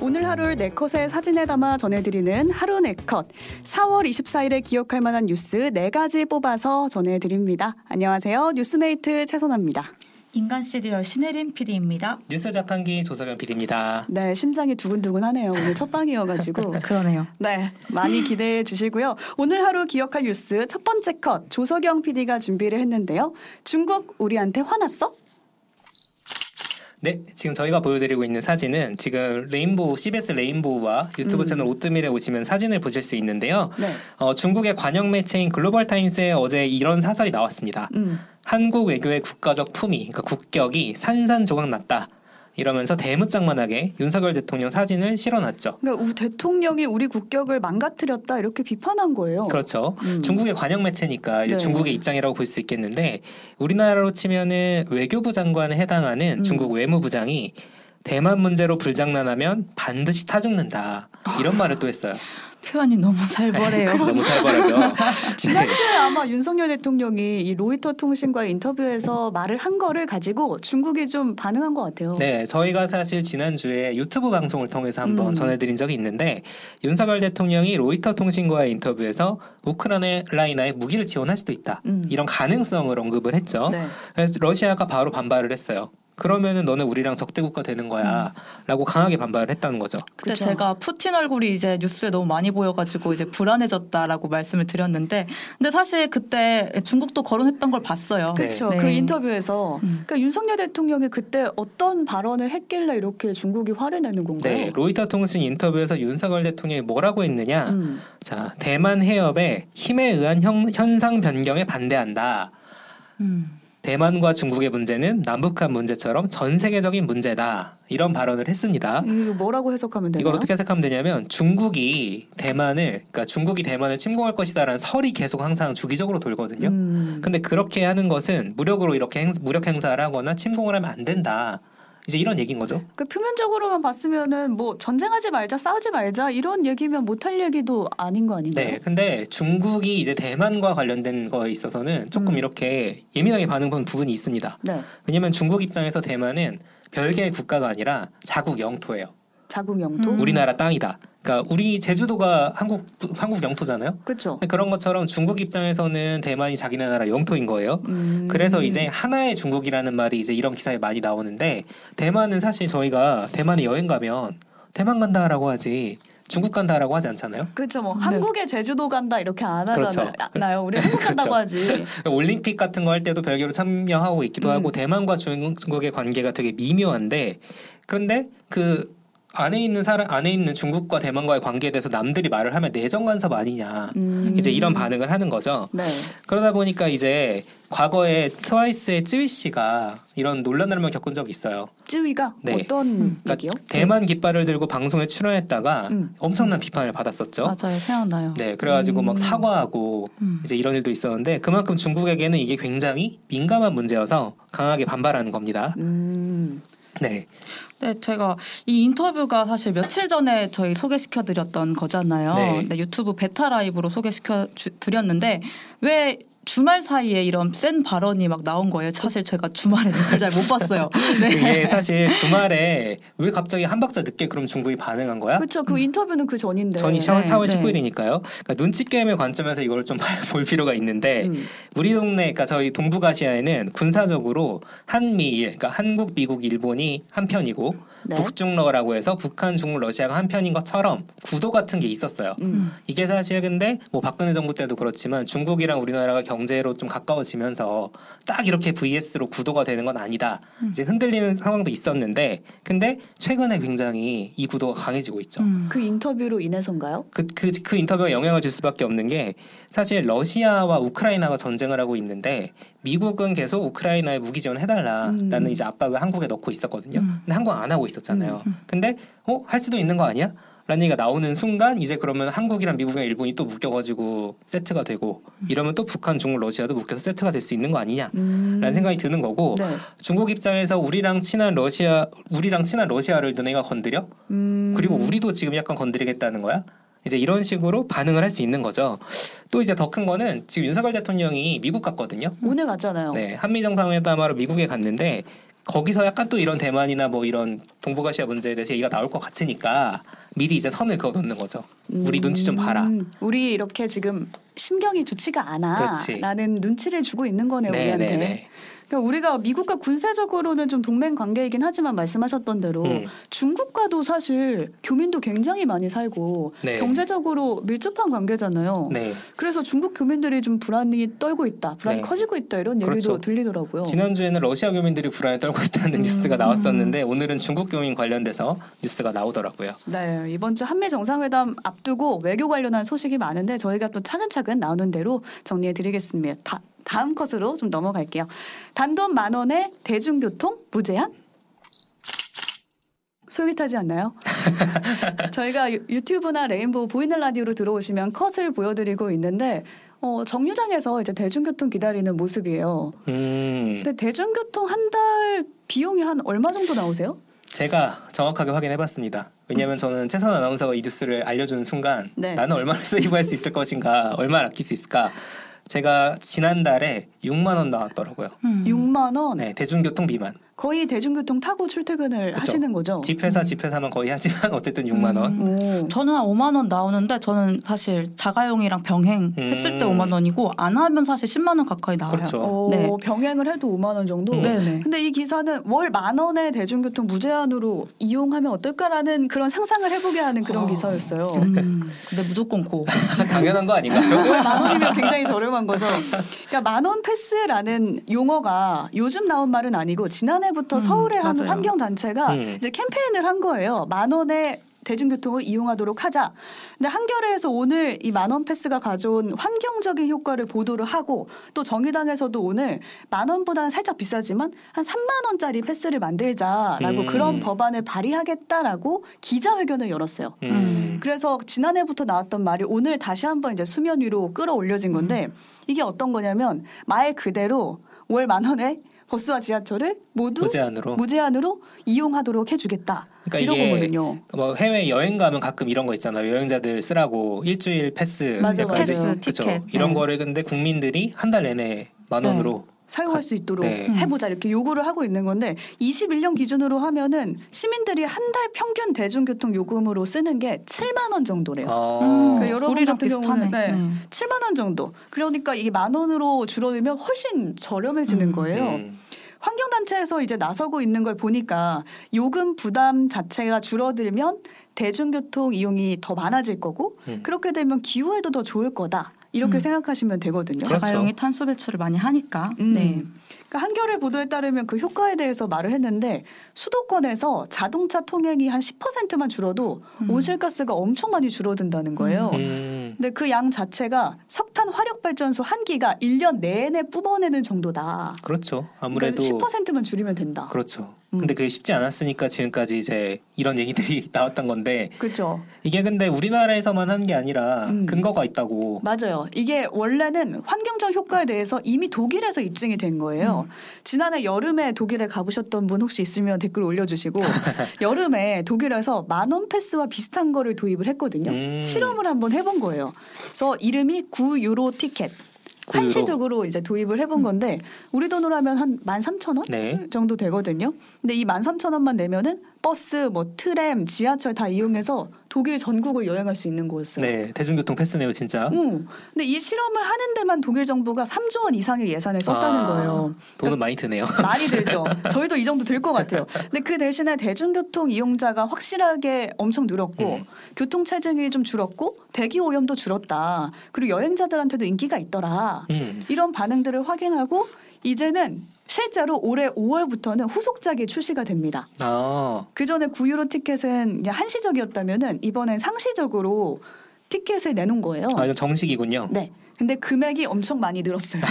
오늘 하루를 네컷의 사진에 담아 전해드리는 하루 네컷. 4월 24일에 기억할 만한 뉴스 네 가지 뽑아서 전해드립니다. 안녕하세요. 뉴스메이트 최선아입니다. 인간 시리얼 신혜림 PD입니다. 뉴스 자판기 조석영 PD입니다. 네, 심장이 두근두근하네요. 오늘 첫 방이어가지고. 그러네요. 네, 많이 기대해 주시고요. 오늘 하루 기억할 뉴스 첫 번째 컷 조석영 PD가 준비를 했는데요. 중국 우리한테 화났어? 네, 지금 저희가 보여드리고 있는 사진은 지금 레인보우 CBS 레인보우와 유튜브 음. 채널 오뜨밀에 오시면 사진을 보실 수 있는데요. 네. 어, 중국의 관영 매체인 글로벌 타임스에 어제 이런 사설이 나왔습니다. 음. 한국 외교의 국가적 품위, 그러니까 국격이 산산조각 났다. 이러면서 대문짝만하게 윤석열 대통령 사진을 실어놨죠. 그러니까 윤 대통령이 우리 국격을 망가뜨렸다 이렇게 비판한 거예요. 그렇죠. 음. 중국의 관영 매체니까 이제 네. 중국의 입장이라고 볼 수 있겠는데 우리나라로 치면은 외교부 장관에 해당하는 음. 중국 외무부장이 대만 문제로 불장난하면 반드시 타 죽는다 이런 말을 또 했어요. 표현이 너무 살벌해요. 너무 살벌하죠. 네. 지난주에 아마 윤석열 대통령이 이 로이터 통신과의 인터뷰에서 말을 한 거를 가지고 중국이 좀 반응한 것 같아요. 네, 저희가 사실 지난주에 유튜브 방송을 통해서 한번 음. 전해드린 적이 있는데 윤석열 대통령이 로이터 통신과의 인터뷰에서 우크라이나에 무기를 지원할 수도 있다 음. 이런 가능성을 언급을 했죠. 네. 그래서 러시아가 바로 반발을 했어요. 그러면은 너는 우리랑 적대국가 되는 거야라고 강하게 반발을 했다는 거죠. 그때 그쵸. 제가 푸틴 얼굴이 이제 뉴스에 너무 많이 보여가지고 이제 불안해졌다라고 말씀을 드렸는데, 근데 사실 그때 중국도 거론했던 걸 봤어요. 네. 그렇죠. 네. 그 인터뷰에서 음. 그러니까 윤석열 대통령이 그때 어떤 발언을 했길래 이렇게 중국이 화를 내는 건가요? 네, 로이터 통신 인터뷰에서 윤석열 대통령이 뭐라고 했느냐? 음. 자, 대만 해협의 힘에 의한 형, 현상 변경에 반대한다. 음. 대만과 중국의 문제는 남북한 문제처럼 전 세계적인 문제다. 이런 발언을 했습니다. 이거 뭐라고 해석하면 되나요? 이걸 어떻게 해석하면 되냐면 중국이 대만을 그러니까 중국이 대만을 침공할 것이다라는 설이 계속 항상 주기적으로 돌거든요. 음. 근데 그렇게 하는 것은 무력으로 이렇게 행, 무력 행사를 하거나 침공을 하면 안 된다. 이제 이런 얘기인 거죠. 그 표면적으로만 봤으면은 뭐 전쟁하지 말자, 싸우지 말자 이런 얘기면 못할 얘기도 아닌 거 아닌가요? 네, 근데 중국이 이제 대만과 관련된 거에 있어서는 조금 음. 이렇게 예민하게 반응한 부분이 있습니다. 네. 왜냐하면 중국 입장에서 대만은 별개의 국가가 아니라 자국 영토예요. 자국 영토. 음. 우리나라 땅이다. 그러니까 우리 제주도가 한국 한국 영토잖아요. 그렇죠. 그런 것처럼 중국 입장에서는 대만이 자기네 나라 영토인 거예요. 음. 그래서 이제 하나의 중국이라는 말이 이제 이런 기사에 많이 나오는데 대만은 사실 저희가 대만에 여행 가면 대만 간다라고 하지 중국 간다라고 하지 않잖아요. 그렇죠. 뭐 네. 한국에 제주도 간다 이렇게 안 그렇죠. 하잖아요. 우리 한국 간다고 그렇죠. 하지. 올림픽 같은 거 할 때도 별개로 참여하고 있기도 음. 하고 대만과 중국의 관계가 되게 미묘한데 그런데 그 안에 있는 사람 안에 있는 중국과 대만과의 관계에 대해서 남들이 말을 하면 내정 간섭 아니냐 음. 이제 이런 반응을 하는 거죠. 네. 그러다 보니까 이제 과거에 트와이스의 쯔위 씨가 이런 논란을 한번 겪은 적이 있어요. 쯔위가 네. 어떤 음. 그러니까 얘기요? 대만 깃발을 들고 방송에 출연했다가 음. 엄청난 비판을 받았었죠. 맞아요, 생각나요. 네, 그래가지고 음. 막 사과하고 음. 이제 이런 일도 있었는데 그만큼 중국에게는 이게 굉장히 민감한 문제여서 강하게 반발하는 겁니다. 음. 네, 네, 제가 이 인터뷰가 사실 며칠 전에 저희 소개시켜 드렸던 거잖아요. 네. 네, 유튜브 베타 라이브로 소개시켜 주- 드렸는데 왜 주말 사이에 이런 센 발언이 막 나온 거예요. 사실 제가 주말에 뉴스를 잘 못 봤어요. 네. 그게 사실 주말에 왜 갑자기 한 박자 늦게 그럼 중국이 반응한 거야? 그렇죠. 그 인터뷰는 그 전인데. 전이 4월, 네, 4월 네. 19일이니까요. 그러니까 눈치 게임의 관점에서 이걸 좀 볼 필요가 있는데 음. 우리 동네, 그러니까 저희 동북아시아에는 군사적으로 한미일, 그러니까 한국, 미국, 일본이 한 편이고 네. 북중러라고 해서 북한, 중국, 러시아가 한 편인 것처럼 구도 같은 게 있었어요. 음. 이게 사실 근데 뭐 박근혜 정부 때도 그렇지만 중국이랑 우리나라가 경 제로 좀 가까워지면서 딱 이렇게 VS로 구도가 되는 건 아니다. 음. 이제 흔들리는 상황도 있었는데 근데 최근에 굉장히 이 구도가 강해지고 있죠. 음. 그 인터뷰로 인해서인가요? 그, 그, 그 인터뷰가 영향을 줄 수밖에 없는 게 사실 러시아와 우크라이나가 전쟁을 하고 있는데 미국은 계속 우크라이나에 무기 지원 해달라라는 음. 이제 압박을 한국에 넣고 있었거든요. 음. 근데 한국 안 하고 있었잖아요. 음. 근데 어? 할 수도 있는 거 아니야? 라는 얘기가 나오는 순간 이제 그러면 한국이랑 미국이랑 일본이 또 묶여가지고 세트가 되고 이러면 또 북한, 중국, 러시아도 묶여서 세트가 될 수 있는 거 아니냐? 음. 라는 생각이 드는 거고 네. 중국 입장에서 우리랑 친한 러시아 우리랑 친한 러시아를 너네가 건드려? 음. 그리고 우리도 지금 약간 건드리겠다는 거야? 이제 이런 식으로 반응을 할 수 있는 거죠. 또 이제 더 큰 거는 지금 윤석열 대통령이 미국 갔거든요. 오늘 갔잖아요. 네, 한미 정상회담하러 미국에 갔는데 거기서 약간 또 이런 대만이나 뭐 이런 동북아시아 문제에 대해서 얘기가 나올 것 같으니까 미리 이제 선을 그어 놓는 거죠. 우리 눈치 좀 봐라. 음, 우리 이렇게 지금 심경이 좋지가. 않아라는 눈치를 주고 있는 거네요 우리한테. 네네네. 그러니까 우리가 미국과 군사적으로는 좀 동맹 관계이긴 하지만 말씀하셨던 대로 음. 중국과도 사실 교민도 굉장히 많이 살고 네. 경제적으로 밀접한 관계잖아요. 네. 그래서 중국 교민들이 좀 불안이 떨고 있다, 불안이 네. 커지고 있다 이런 얘기도 그렇죠. 들리더라고요. 지난주에는 러시아 교민들이 불안에 떨고 있다는 음. 뉴스가 나왔었는데 오늘은 중국 교민 관련돼서 뉴스가 나오더라고요. 네, 이번 주 한미 정상회담 앞두고 외교 관련한 소식이 많은데 저희가 또 차근차근 나오는 대로 정리해 드리겠습니다. 다, 다음 컷으로 좀 넘어갈게요. 단돈 만 원에 대중교통 무제한? 솔깃하지 않나요? 저희가 유- 유튜브나 레인보우 보이는 라디오로 들어오시면 컷을 보여드리고 있는데 어, 정류장에서 이제 대중교통 기다리는 모습이에요. 음, 근데 대중교통 한 달 비용이 한 얼마 정도 나오세요? 제가 정확하게 확인해봤습니다. 왜냐하면 저는 최선아 아나운서가 이 뉴스를 알려준 순간 네. 나는 얼마나 save할 수 있을 것인가, 얼마나 아낄 수 있을까. 제가 지난달에 6만 원 나왔더라고요. 음. 6만 원. 네, 대중교통비만. 거의 대중교통 타고 출퇴근을 그쵸. 하시는 거죠? 집 회사 집 회사만 거의 하지만 어쨌든 6만 원. 음. 오. 저는 한 5만 원 나오는데 저는 사실 자가용이랑 병행 음. 했을 때 5만 원이고 안 하면 사실 10만 원 가까이 나와요. 그렇죠. 어, 네. 병행을 해도 5만 원 정도. 음. 네네. 근데 이 기사는 월 만 원의 대중교통 무제한으로 이용하면 어떨까라는 그런 상상을 해보게 하는 그런 어. 기사였어요. 음, 근데 무조건 고. 당연한 거 아닌가요? 월만 원이면 굉장히 저렴한 거죠. 그러니까 만 원 패스라는 용어가 요즘 나온 말은 아니고 지난해 부터 음, 서울의 한 맞아요. 환경 단체가 음. 이제 캠페인을 한 거예요. 만 원의 대중교통을 이용하도록 하자. 근데 한겨레에서 오늘 이 만원 패스가 가져온 환경적인 효과를 보도를 하고 또 정의당에서도 오늘 만 원보다는 살짝 비싸지만 한 3만 원짜리 패스를 만들자라고 음. 그런 법안을 발의하겠다라고 기자회견을 열었어요. 음. 그래서 지난해부터 나왔던 말이 오늘 다시 한번 이제 수면 위로 끌어올려진 건데 이게 어떤 거냐면 말 그대로 월 만 원에 버스와 지하철을 모두 무제한으로. 무제한으로 이용하도록 해주겠다. 그러니까 이런 이게 거거든요. 뭐 해외 여행 가면 가끔 이런 거 있잖아 요. 여행자들 쓰라고 일주일 패스, 맞아, 약간 맞아. 이제 패스, 그쵸? 티켓. 이런 네. 거를 근데 국민들이 한 달 내내 만 네. 원으로 사용할 수 있도록 네. 해보자 이렇게 요구를 하고 있는 건데 21년 기준으로 하면은 시민들이 한 달 평균 대중교통 요금으로 쓰는 게 7만 원 정도래요. 어, 그러니까 여러분 우리랑 같은 비슷하네. 경우는 네. 네. 7만 원 정도. 그러니까 이게 만 원으로 줄어들면 훨씬 저렴해지는 음. 거예요. 음. 환경단체에서 이제 나서고 있는 걸 보니까 요금 부담 자체가 줄어들면 대중교통 이용이 더 많아질 거고 음. 그렇게 되면 기후에도 더 좋을 거다. 이렇게 음. 생각하시면 되거든요. 그렇죠. 자가용이 탄소 배출을 많이 하니까. 음. 네. 그러니까 한겨레 보도에 따르면 그 효과에 대해서 말을 했는데 수도권에서 자동차 통행이 한 10%만 줄어도 음. 온실가스가 엄청 많이 줄어든다는 거예요. 음. 근데 그 양 자체가 석탄 화력 발전소 한 기가 1년 내내 뿜어내는 정도다. 그렇죠. 아무래도 그러니까 10%만 줄이면 된다. 그렇죠. 음. 근데 그게 쉽지 않았으니까 지금까지 이제 이런 얘기들이 나왔던 건데 그렇죠. 이게 근데 우리나라에서만 한 게 아니라 음. 근거가 있다고. 맞아요. 이게 원래는 환경적 효과에 대해서 이미 독일에서 입증이 된 거예요. 음. 지난해 여름에 독일에 가보셨던 분 혹시 있으면 댓글 올려주시고 여름에 독일에서 만원 패스와 비슷한 거를 도입을 했거든요. 음. 실험을 한번 해본 거예요. 그래서 이름이 9유로 티켓. 9 유로. 한시적으로 이제 도입을 해본 건데 우리 돈으로 하면 한 13,000원 네. 정도 되거든요. 근데 이 13,000원만 내면은 버스, 뭐 트램, 지하철 다 이용해서 독일 전국을 여행할 수 있는 거였어요. 네. 대중교통 패스네요, 진짜. 응. 근데 이 실험을 하는 데만 독일 정부가 3조 원 이상의 예산을 썼다는 아, 거예요. 돈은 많이 드네요. 많이 들죠. 저희도 이 정도 들 것 같아요. 근데 그 대신에 대중교통 이용자가 확실하게 엄청 늘었고 음. 교통 체증이 좀 줄었고 대기 오염도 줄었다. 그리고 여행자들한테도 인기가 있더라. 음. 이런 반응들을 확인하고 이제는 실제로 올해 5월부터는 후속작이 출시가 됩니다. 아, 그 전에 9유로 티켓은 이제 한시적이었다면은 이번엔 상시적으로 티켓을 내놓은 거예요. 아 이건 정식이군요. 네. 근데 금액이 엄청 많이 늘었어요.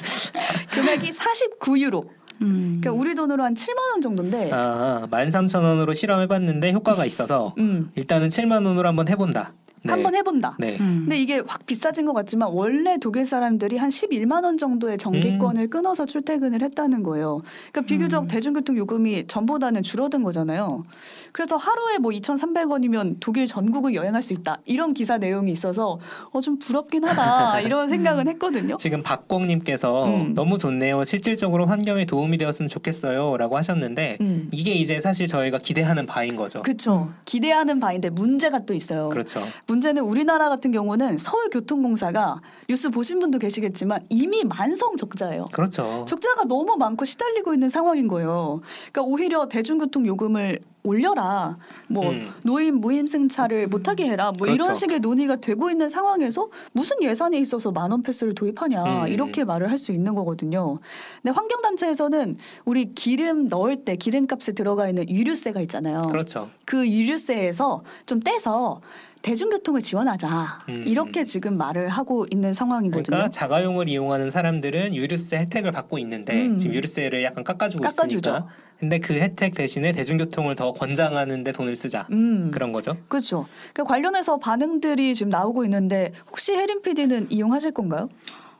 금액이 49유로. 음. 그러니까 우리 돈으로 한 7만 원 정도인데. 아, 13,000원으로 실험해 봤는데 효과가 있어서 음. 일단은 7만 원으로 한번 해 본다. 네. 한번 해본다. 네. 음. 근데 이게 확 비싸진 것 같지만 원래 독일 사람들이 한 11만 원 정도의 전기권을 끊어서 출퇴근을 했다는 거예요. 그러니까 비교적 음. 대중교통 요금이 전보다는 줄어든 거잖아요. 그래서 하루에 뭐 2,300원이면 독일 전국을 여행할 수 있다. 이런 기사 내용이 있어서 어 좀 부럽긴 하다. 이런 생각은 했거든요. 지금 박공님께서 음. 너무 좋네요. 실질적으로 환경에 도움이 되었으면 좋겠어요.라고 하셨는데 음. 이게 이제 사실 저희가 기대하는 바인 거죠. 그렇죠. 기대하는 바인데 문제가 또 있어요. 그렇죠. 문제는 우리나라 같은 경우는 서울교통공사가 뉴스 보신 분도 계시겠지만 이미 만성 적자예요. 그렇죠. 적자가 너무 많고 시달리고 있는 상황인 거예요. 그러니까 오히려 대중교통 요금을 올려라. 뭐 음. 노인 무임승차를 못하게 해라. 뭐 그렇죠. 이런 식의 논의가 되고 있는 상황에서 무슨 예산에 있어서 만원 패스를 도입하냐 음. 이렇게 말을 할 수 있는 거거든요. 근데 환경단체에서는 우리 기름 넣을 때 기름값에 들어가 있는 유류세가 있잖아요. 그렇죠. 그 유류세에서 좀 떼서 대중교통을 지원하자 음. 이렇게 지금 말을 하고 있는 상황이거든요. 그러니까 자가용을 이용하는 사람들은 유류세 혜택을 받고 있는데 음. 지금 유류세를 약간 깎아주고 깎아주죠. 있으니까. 근데 그 혜택 대신에 대중교통을 더 권장하는데 돈을 쓰자. 음. 그런 거죠. 그렇죠. 그 관련해서 반응들이 지금 나오고 있는데 혹시 혜린 PD는 이용하실 건가요?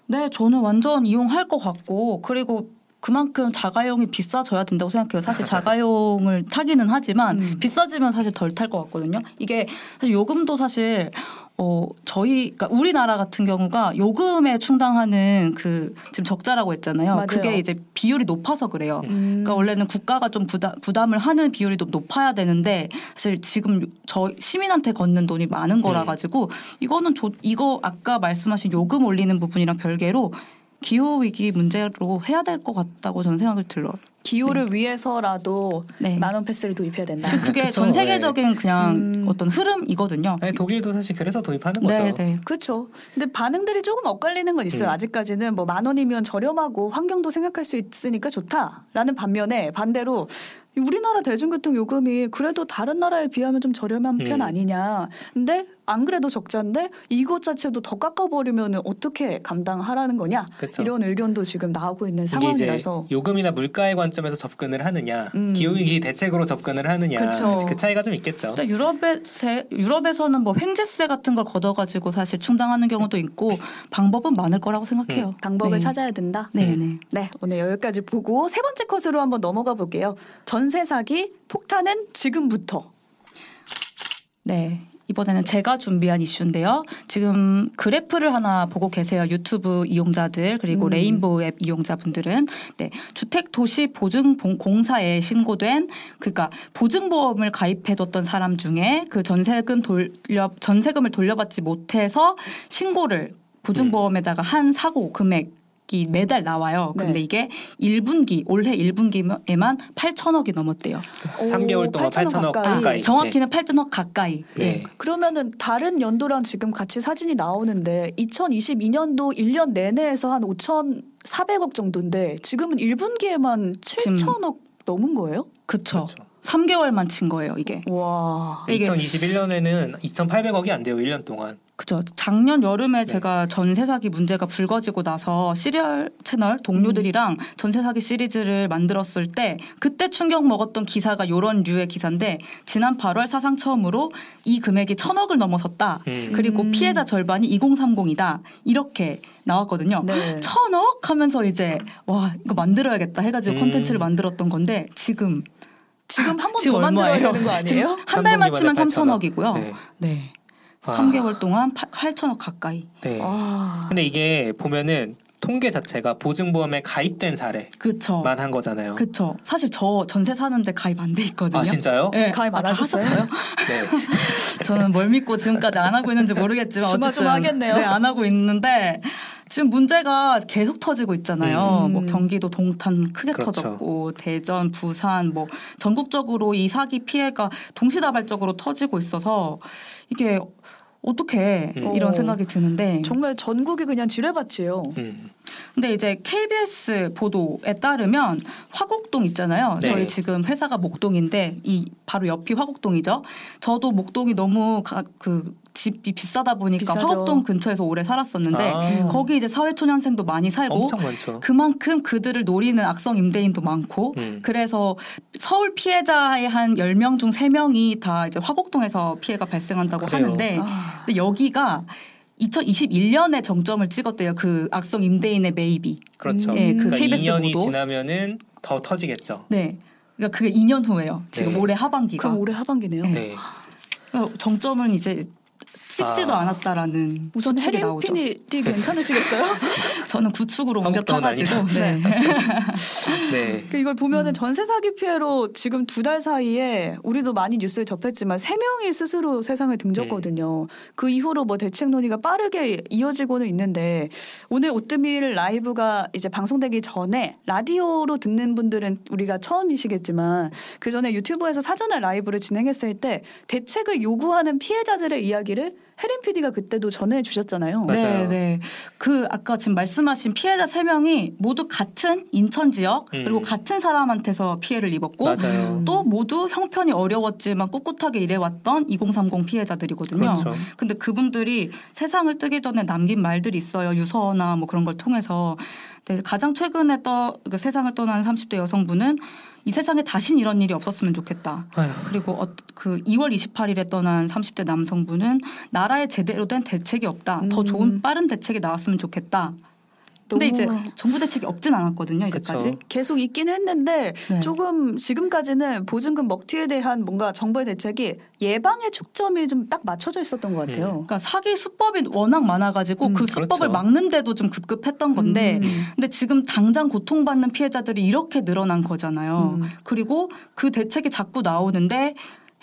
네, 저는 완전 이용할 것 같고 그리고 그만큼 자가용이 비싸져야 된다고 생각해요. 사실 자가용을 타기는 하지만 음. 비싸지면 사실 덜 탈 것 같거든요. 이게 사실 요금도 사실 어 저희 그러니까 우리나라 같은 경우가 요금에 충당하는 그 지금 적자라고 했잖아요. 맞아요. 그게 이제 비율이 높아서 그래요. 음. 그러니까 원래는 국가가 좀 부담, 부담을 하는 비율이 좀 높아야 되는데 사실 지금 저 시민한테 걷는 돈이 많은 거라 음. 가지고 이거는 조, 이거 아까 말씀하신 요금 올리는 부분이랑 별개로 기후 위기 문제로 해야 될 것 같다고 저는 생각을 들어요. 기후를 위해서라도 네. 만원 패스를 도입해야 된다. 그게 그쵸, 전 세계적인 그냥 음. 어떤 흐름이거든요. 아니, 독일도 사실 그래서 도입하는 거죠. 네, 네. 그렇죠. 근데 반응들이 조금 엇갈리는 건 있어요. 음. 아직까지는 뭐 만 원이면 저렴하고 환경도 생각할 수 있으니까 좋다라는 반면에 반대로 우리나라 대중교통 요금이 그래도 다른 나라에 비하면 좀 저렴한 편 음. 아니냐. 근데 안 그래도 적자인데 이것 자체도 더 깎아버리면 어떻게 감당하라는 거냐. 그쵸. 이런 의견도 지금 나오고 있는 상황이라서. 요금이나 물가의 관점 에서 접근을 하느냐, 음. 기후위기 대책으로 접근을 하느냐, 그쵸. 그 차이가 좀 있겠죠. 근데 유럽에 유럽에서는 뭐 횡재세 같은 걸 걷어가지고 사실 충당하는 경우도 있고 방법은 많을 거라고 생각해요. 방법을 네. 찾아야 된다. 네, 음. 네. 네, 오늘 여기까지 보고 세 번째 컷으로 한번 넘어가 볼게요. 전세 사기 폭탄은 지금부터. 네. 이번에는 제가 준비한 이슈인데요. 지금 그래프를 하나 보고 계세요. 유튜브 이용자들 그리고 음. 레인보우 앱 이용자분들은 네. 주택 도시 보증 봉- 공사에 신고된 그러니까 보증보험을 가입해뒀던 사람 중에 그 전세금 돌려 전세금을 돌려받지 못해서 신고를 보증보험에다가 한 사고 금액 이 매달 나와요. 근데 네. 이게 1분기 올해 1분기에만 8천억이 넘었대요. 3개월 동안 8천억 8천억 가까이. 가까이. 정확히는 8천억 가까이. 네. 예. 그러면은 다른 연도랑 지금 같이 사진이 나오는데 2022년도 1년 내내에서 한 5,400억 정도인데 지금은 1분기에만 지금- 7천억 넘은 거예요? 그쵸. 그렇죠. 3개월만 친 거예요, 이게. 와. 이게- 2021년에는 2,800억이 안 돼요. 1년 동안. 그죠. 작년 여름에 네. 제가 전세 사기 문제가 불거지고 나서 시리얼 채널 동료들이랑 전세 사기 시리즈를 만들었을 때 그때 충격 먹었던 기사가 요런 류의 기사인데 지난 8월 사상 처음으로 이 금액이 천억을 넘어섰다. 음. 그리고 음. 피해자 절반이 2030이다. 이렇게 나왔거든요. 네. 천억 하면서 이제 와 이거 만들어야겠다 해가지고 음. 콘텐츠를 만들었던 건데 지금 지금 한 번 더 만들어야? 되는 거 아니에요? 한 달만 치면 3분기만에 3천억이고요. 네. 네. 와. 3개월 동안 8천억 가까이. 네. 와. 근데 이게 보면은 통계 자체가 보증보험에 가입된 사례만 그쵸. 한 거잖아요. 그쵸. 사실 저 전세 사는데 가입 안 돼 있거든요. 아 진짜요? 네. 가입 안 아, 다 하셨어요? 하셨어요? 네. 저는 뭘 믿고 지금까지 안 하고 있는지 모르겠지만 어쨌든 하겠네요. 네, 안 하고 있는데 지금 문제가 계속 터지고 있잖아요. 음. 뭐 경기도 동탄 크게 그렇죠. 터졌고 대전, 부산 뭐 전국적으로 이 사기 피해가 동시다발적으로 터지고 있어서 이게 어떻게 음. 이런 어. 생각이 드는데 정말 전국이 그냥 지뢰밭이에요. 음. 근데 이제 KBS 보도에 따르면 화곡동 있잖아요. 네. 저희 지금 회사가 목동인데 이 바로 옆이 화곡동이죠. 저도 목동이 너무 가, 그 집이 비싸다 보니까 비싸죠. 화곡동 근처에서 오래 살았었는데 아, 거기 이제 사회초년생도 많이 살고 엄청 많죠. 그만큼 그들을 노리는 악성 임대인도 많고 음. 그래서 서울 피해자의 한 10명 중 3명이 다 이제 화곡동에서 피해가 발생한다고 그래요. 하는데 아, 근데 여기가 2021년에 정점을 찍었대요. 그 악성 임대인의 매입이. 그렇죠. 음. 예, 그 그러니까 KBS 2년이 보도. 지나면은 더 터지겠죠. 네. 그러니까 그게 2년 후예요. 지금 네. 올해 하반기가. 그럼 올해 하반기네요. 네. 네. 어, 정점은 이제 찍지도 아. 않았다라는 우선 해림 나오죠. PD 괜찮으시겠어요? 저는 구축으로 옮겨 타가지고 아니다. 네. 네. 그 이걸 보면은 전세 사기 피해로 지금 두 달 사이에 우리도 많이 뉴스를 접했지만 세 명이 스스로 세상을 등졌거든요. 그 이후로 뭐 대책 논의가 빠르게 이어지고는 있는데 오늘 오뜨밀 라이브가 이제 방송되기 전에 라디오로 듣는 분들은 우리가 처음이시겠지만 그 전에 유튜브에서 사전에 라이브를 진행했을 때 대책을 요구하는 피해자들의 이야기를 혜린 PD가 그때도 전해 주셨잖아요. 맞아요. 네, 네. 그 아까 지금 말씀하신 피해자 세 명이 모두 같은 인천 지역 음. 그리고 같은 사람한테서 피해를 입었고 맞아요. 또 모두 형편이 어려웠지만 꿋꿋하게 일해왔던 2030 피해자들이거든요. 그렇죠. 근데 그분들이 세상을 뜨기 전에 남긴 말들이 있어요. 유서나 뭐 그런 걸 통해서. 네, 가장 최근에 떠, 그 세상을 떠난 30대 여성분은 이 세상에 다신 이런 일이 없었으면 좋겠다. 아휴. 그리고 어, 그 2월 28일에 떠난 30대 남성분은 나라에 제대로 된 대책이 없다. 더 음. 좋은 빠른 대책이 나왔으면 좋겠다. 근데 이제 정부 대책이 없진 않았거든요. 이제까지. 그쵸. 계속 있긴 했는데 네. 조금 지금까지는 보증금 먹튀에 대한 뭔가 정부의 대책이 예방에 초점이 좀 딱 맞춰져 있었던 것 같아요. 그러니까 사기 수법이 워낙 많아가지고 음, 그 수법을 그렇죠. 막는데도 좀 급급했던 건데 음. 근데 지금 당장 고통받는 피해자들이 이렇게 늘어난 거잖아요. 음. 그리고 그 대책이 자꾸 나오는데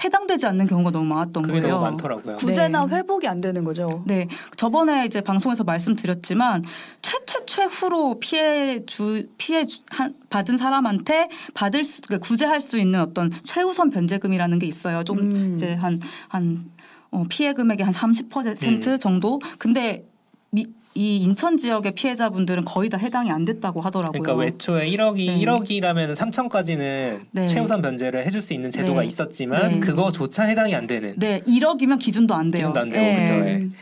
해당되지 않는 경우가 너무 많았던 그게 거예요. 너무 많더라고요. 구제나 네. 회복이 안 되는 거죠. 네, 저번에 이제 방송에서 말씀드렸지만 최최 최후로 피해 주 피해 주, 한, 받은 사람한테 받을 수 그러니까 구제할 수 있는 어떤 최우선 변제금이라는 게 있어요. 좀 음. 이제 한한 어, 피해 금액의 한 30% 음. 정도. 근데 미, 이 인천 지역의 피해자분들은 거의 다 해당이 안 됐다고 하더라고요. 그러니까 외초에 1억이 네. 1억이라면 3천까지는 네. 최우선 변제를 해줄 수 있는 제도가 네. 있었지만 네. 그거조차 해당이 안 되는 네, 1억이면 기준도 안 돼요. 기준도 안 되고, 예. 그쵸, 예. 음.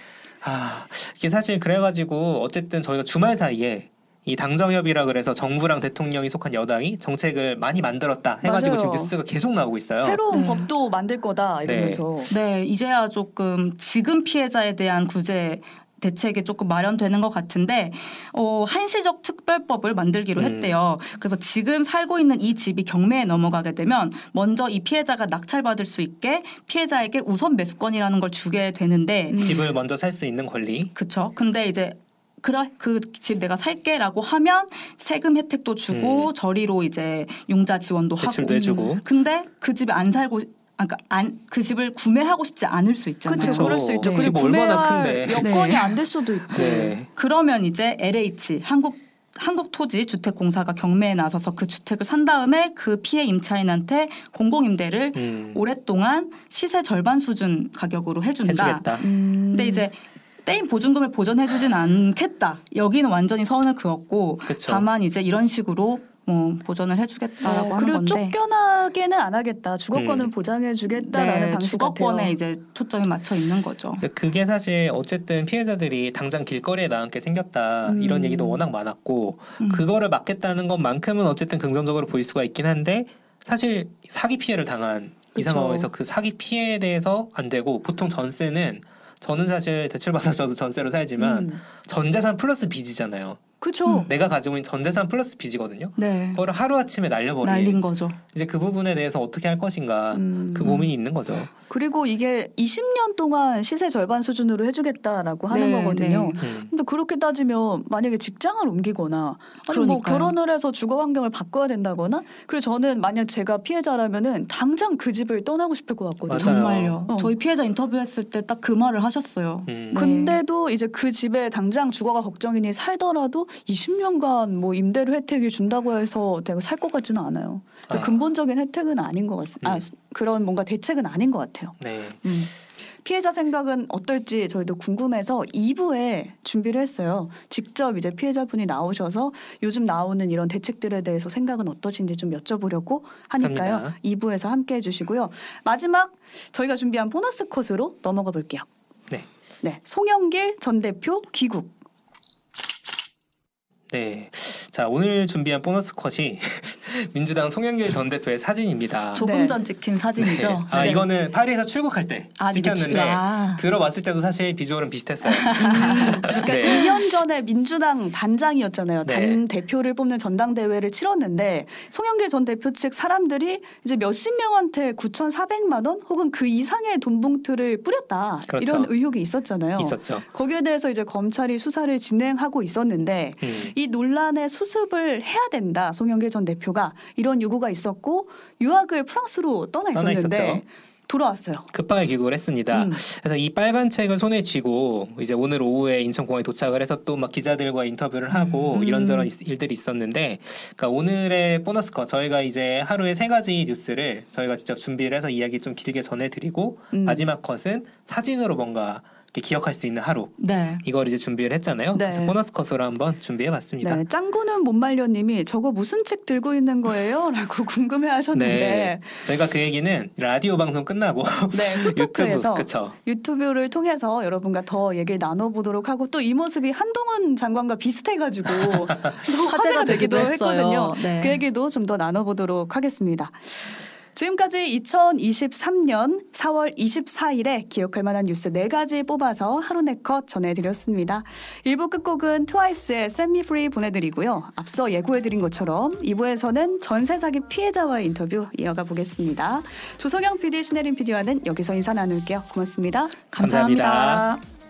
아 이게 사실 그래가지고 어쨌든 저희가 주말 사이에 이 당정협이라 그래서 정부랑 대통령이 속한 여당이 정책을 많이 만들었다 해가지고 맞아요. 지금 뉴스가 계속 나오고 있어요. 새로운 네. 법도 만들 거다 이러면서 네, 이제야 조금 지금 피해자에 대한 구제 대책이 조금 마련되는 것 같은데 어, 한시적 특별법을 만들기로 음. 했대요. 그래서 지금 살고 있는 이 집이 경매에 넘어가게 되면 먼저 이 피해자가 낙찰받을 수 있게 피해자에게 우선 매수권이라는 걸 주게 되는데 음. 집을 먼저 살 수 있는 권리. 그쵸. 근데 이제 그래 그 집 내가 살게라고 하면 세금 혜택도 주고 저리로 이제 융자 지원도 음. 대출도 하고. 해주고. 근데 그 집에 안 살고 아, 그러니까 안, 그 집을 구매하고 싶지 않을 수 있잖아요. 그렇죠. 그럴 수 있죠. 네. 그리고 집 얼마나 구매할 큰데. 여건이 네. 안될 수도 있고. 네. 그러면 이제 LH 한국 한국토지 주택공사가 경매에 나서서 그 주택을 산 다음에 그 피해 임차인한테 공공임대를 음. 오랫동안 시세 절반 수준 가격으로 해준다. 해주겠다. 음. 근데 이제 떼인 보증금을 보전해주진 않겠다. 여기는 완전히 선을 그었고 그쵸. 다만 이제 이런 식으로 뭐 보전을 해주겠다라고 어, 하는 그리고 건데. 쫓겨나게는 안 하겠다. 주거권을 음. 보장해주겠다라는 네, 방식 주거권에 같아요. 이제 초점이 맞춰 있는 거죠. 그게 사실 어쨌든 피해자들이 당장 길거리에 나앉게 생겼다 음. 이런 얘기도 워낙 많았고 음. 그거를 막겠다는 것만큼은 어쨌든 긍정적으로 보일 수가 있긴 한데 사실 사기 피해를 당한 이 그쵸. 상황에서 그 사기 피해에 대해서 안 되고 보통 전세는 저는 사실 대출 받아서도 전세로 살지만 음. 전재산 플러스 빚이잖아요. 그렇죠. 음. 내가 가지고 있는 전재산 플러스 빚이거든요. 네. 그거를 하루 아침에 날려버린 날린 거죠. 이제 그 부분에 대해서 어떻게 할 것인가 음. 그 고민이 있는 거죠. 그리고 이게 20년 동안 시세 절반 수준으로 해주겠다라고 하는 네, 거거든요. 네. 음. 근데 그렇게 따지면 만약에 직장을 옮기거나 아니 뭐. 결혼을 해서 주거 환경을 바꿔야 된다거나 그리고 저는 만약 제가 피해자라면은 당장 그 집을 떠나고 싶을 것 같거든요. 맞아요. 정말요. 어. 저희 피해자 인터뷰했을 때 딱 그 말을 하셨어요. 음. 네. 근데도 이제 그 집에 당장 주거가 걱정이니 살더라도 20년간 뭐 임대료 혜택이 준다고 해서 내가 살 것 같지는 않아요. 근데 아. 근본적인 혜택은 아닌 것 같습니다. 아, 음. 그런 뭔가 대책은 아닌 것 같아요. 네. 음. 피해자 생각은 어떨지 저희도 궁금해서 2부에 준비를 했어요. 직접 이제 피해자분이 나오셔서 요즘 나오는 이런 대책들에 대해서 생각은 어떠신지 좀 여쭤보려고 하니까요. 합니다. 2부에서 함께 해주시고요. 마지막 저희가 준비한 보너스 컷으로 넘어가 볼게요. 네. 네, 송영길 전 대표 귀국. 네. 자, 오늘 준비한 보너스 컷이 민주당 송영길 전 대표의 사진입니다. 조금 네. 전 찍힌 사진이죠. 네. 아 네. 이거는 파리에서 출국할 때 아, 찍혔는데 주- 아. 들어봤을 때도 사실 비주얼은 비슷했어요. 그러니까 네. 2년 전에 민주당 단장이었잖아요. 네. 단 대표를 뽑는 전당대회를 치렀는데 송영길 전 대표 측 사람들이 이제 몇십 명한테 9,400만 원 혹은 그 이상의 돈 봉투를 뿌렸다. 그렇죠. 이런 의혹이 있었잖아요. 있었죠. 거기에 대해서 이제 검찰이 수사를 진행하고 있었는데 음. 이 논란의 수습을 해야 된다. 송영길 전 대표가 이런 요구가 있었고 유학을 프랑스로 떠나 있었는데. 돌아왔어요. 급하게 귀국을 했습니다. 음. 그래서 이 빨간 책을 손에 쥐고 이제 오늘 오후에 인천공항에 도착을 해서 또 막 기자들과 인터뷰를 하고 음. 이런저런 있- 일들이 있었는데, 그러니까 오늘의 보너스 컷 저희가 이제 하루에 세 가지 뉴스를 저희가 직접 준비를 해서 이야기 좀 길게 전해드리고 음. 마지막 컷은 사진으로 뭔가 기억할 수 있는 하루 네. 이걸 이제 준비를 했잖아요. 네. 그래서 보너스 컷으로 한번 준비해봤습니다. 네, 짱구는 못 말려님이 저거 무슨 책 들고 있는 거예요? 라고 궁금해하셨는데 네, 저희가 그 얘기는 라디오 방송 끝나고 네, 유튜브 그쵸 유튜브를 통해서 여러분과 더 얘기를 나눠보도록 하고 또 이 모습이 한동훈 장관과 비슷해가지고 또 화제가 되기도. 했거든요. 네. 그 얘기도 좀 더 나눠보도록 하겠습니다. 지금까지 2023년 4월 24일에 기억할 만한 뉴스 4가지 뽑아서 하루 네컷 전해드렸습니다. 1부 끝곡은 트와이스의 Set Me Free 보내드리고요. 앞서 예고해드린 것처럼 2부에서는 전세 사기 피해자와의 인터뷰 이어가 보겠습니다. 조석영 PD, 신혜림 PD와는 여기서 인사 나눌게요. 고맙습니다. 감사합니다. 감사합니다.